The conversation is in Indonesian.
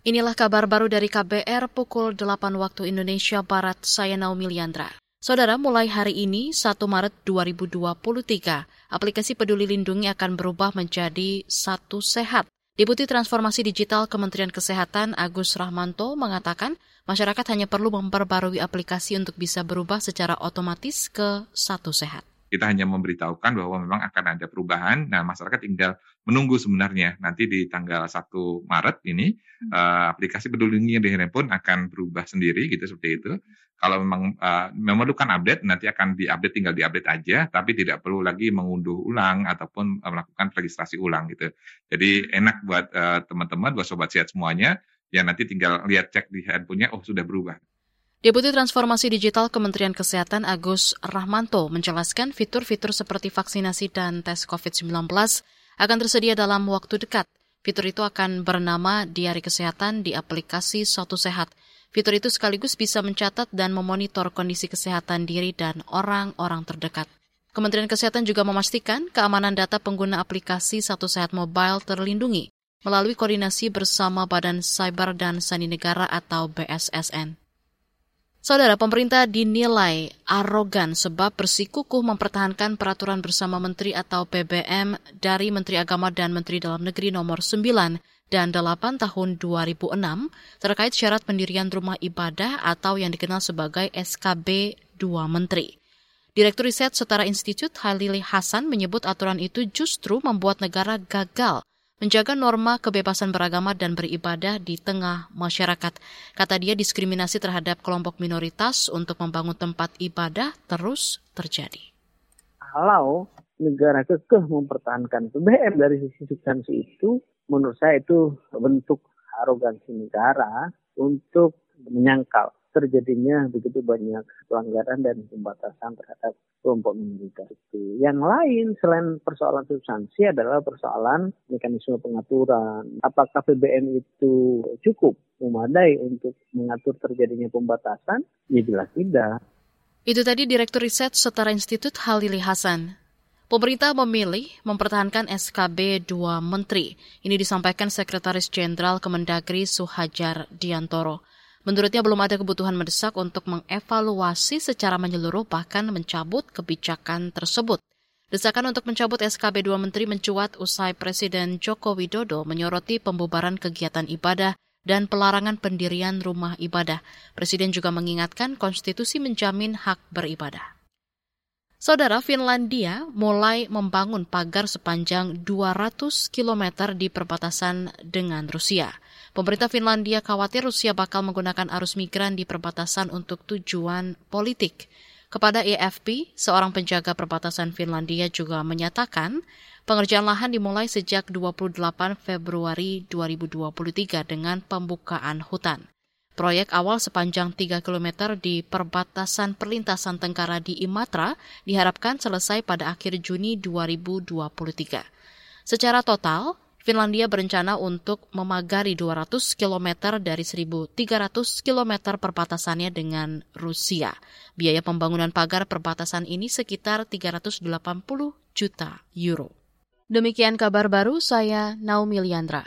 Inilah kabar baru dari KBR pukul 8 waktu Indonesia Barat, saya Naomi Liandra. Saudara, mulai hari ini, 1 Maret 2023, aplikasi Peduli Lindungi akan berubah menjadi Satu Sehat. Deputi Transformasi Digital Kementerian Kesehatan Agus Rahmanto mengatakan masyarakat hanya perlu memperbarui aplikasi untuk bisa berubah secara otomatis ke Satu Sehat. Kita hanya memberitahukan bahwa memang akan ada perubahan. Nah, masyarakat tinggal menunggu sebenarnya nanti di tanggal 1 Maret ini hmm. uh, aplikasi peduli lindungi di handphone akan berubah sendiri gitu seperti itu. Kalau memang uh, memerlukan update nanti akan diupdate tinggal diupdate aja tapi tidak perlu lagi mengunduh ulang ataupun uh, melakukan registrasi ulang gitu. Jadi enak buat uh, teman-teman buat sobat sehat semuanya ya nanti tinggal lihat cek di handphonenya oh sudah berubah. Deputi Transformasi Digital Kementerian Kesehatan Agus Rahmanto menjelaskan fitur-fitur seperti vaksinasi dan tes COVID-19 akan tersedia dalam waktu dekat. Fitur itu akan bernama Diari Kesehatan di aplikasi Suatu Sehat. Fitur itu sekaligus bisa mencatat dan memonitor kondisi kesehatan diri dan orang-orang terdekat. Kementerian Kesehatan juga memastikan keamanan data pengguna aplikasi Satu Sehat Mobile terlindungi melalui koordinasi bersama Badan Cyber dan Sandi Negara atau BSSN. Saudara, pemerintah dinilai arogan sebab bersikukuh mempertahankan peraturan bersama Menteri atau PBM dari Menteri Agama dan Menteri Dalam Negeri nomor 9 dan 8 tahun 2006 terkait syarat pendirian rumah ibadah atau yang dikenal sebagai SKB 2 Menteri. Direktur Riset Setara Institute Halili Hasan menyebut aturan itu justru membuat negara gagal menjaga norma kebebasan beragama dan beribadah di tengah masyarakat. Kata dia diskriminasi terhadap kelompok minoritas untuk membangun tempat ibadah terus terjadi. Kalau negara kekeh mempertahankan PBM dari sisi substansi itu, menurut saya itu bentuk arogansi negara untuk menyangkal terjadinya begitu banyak pelanggaran dan pembatasan terhadap kelompok minoritas itu. Yang lain selain persoalan substansi adalah persoalan mekanisme pengaturan. Apakah PBM itu cukup memadai untuk mengatur terjadinya pembatasan? Ya jelas tidak. Itu tadi Direktur Riset Setara Institut Halili Hasan. Pemerintah memilih mempertahankan SKB dua menteri. Ini disampaikan Sekretaris Jenderal Kemendagri Suhajar Diantoro. Menurutnya belum ada kebutuhan mendesak untuk mengevaluasi secara menyeluruh bahkan mencabut kebijakan tersebut. Desakan untuk mencabut SKB 2 Menteri mencuat usai Presiden Joko Widodo menyoroti pembubaran kegiatan ibadah dan pelarangan pendirian rumah ibadah. Presiden juga mengingatkan konstitusi menjamin hak beribadah. Saudara Finlandia mulai membangun pagar sepanjang 200 km di perbatasan dengan Rusia. Pemerintah Finlandia khawatir Rusia bakal menggunakan arus migran di perbatasan untuk tujuan politik. Kepada EFP, seorang penjaga perbatasan Finlandia juga menyatakan pengerjaan lahan dimulai sejak 28 Februari 2023 dengan pembukaan hutan. Proyek awal sepanjang 3 km di perbatasan perlintasan Tengkara di Imatra diharapkan selesai pada akhir Juni 2023. Secara total, Finlandia berencana untuk memagari 200 km dari 1.300 km perbatasannya dengan Rusia. Biaya pembangunan pagar perbatasan ini sekitar 380 juta euro. Demikian kabar baru saya Naomi Liandra.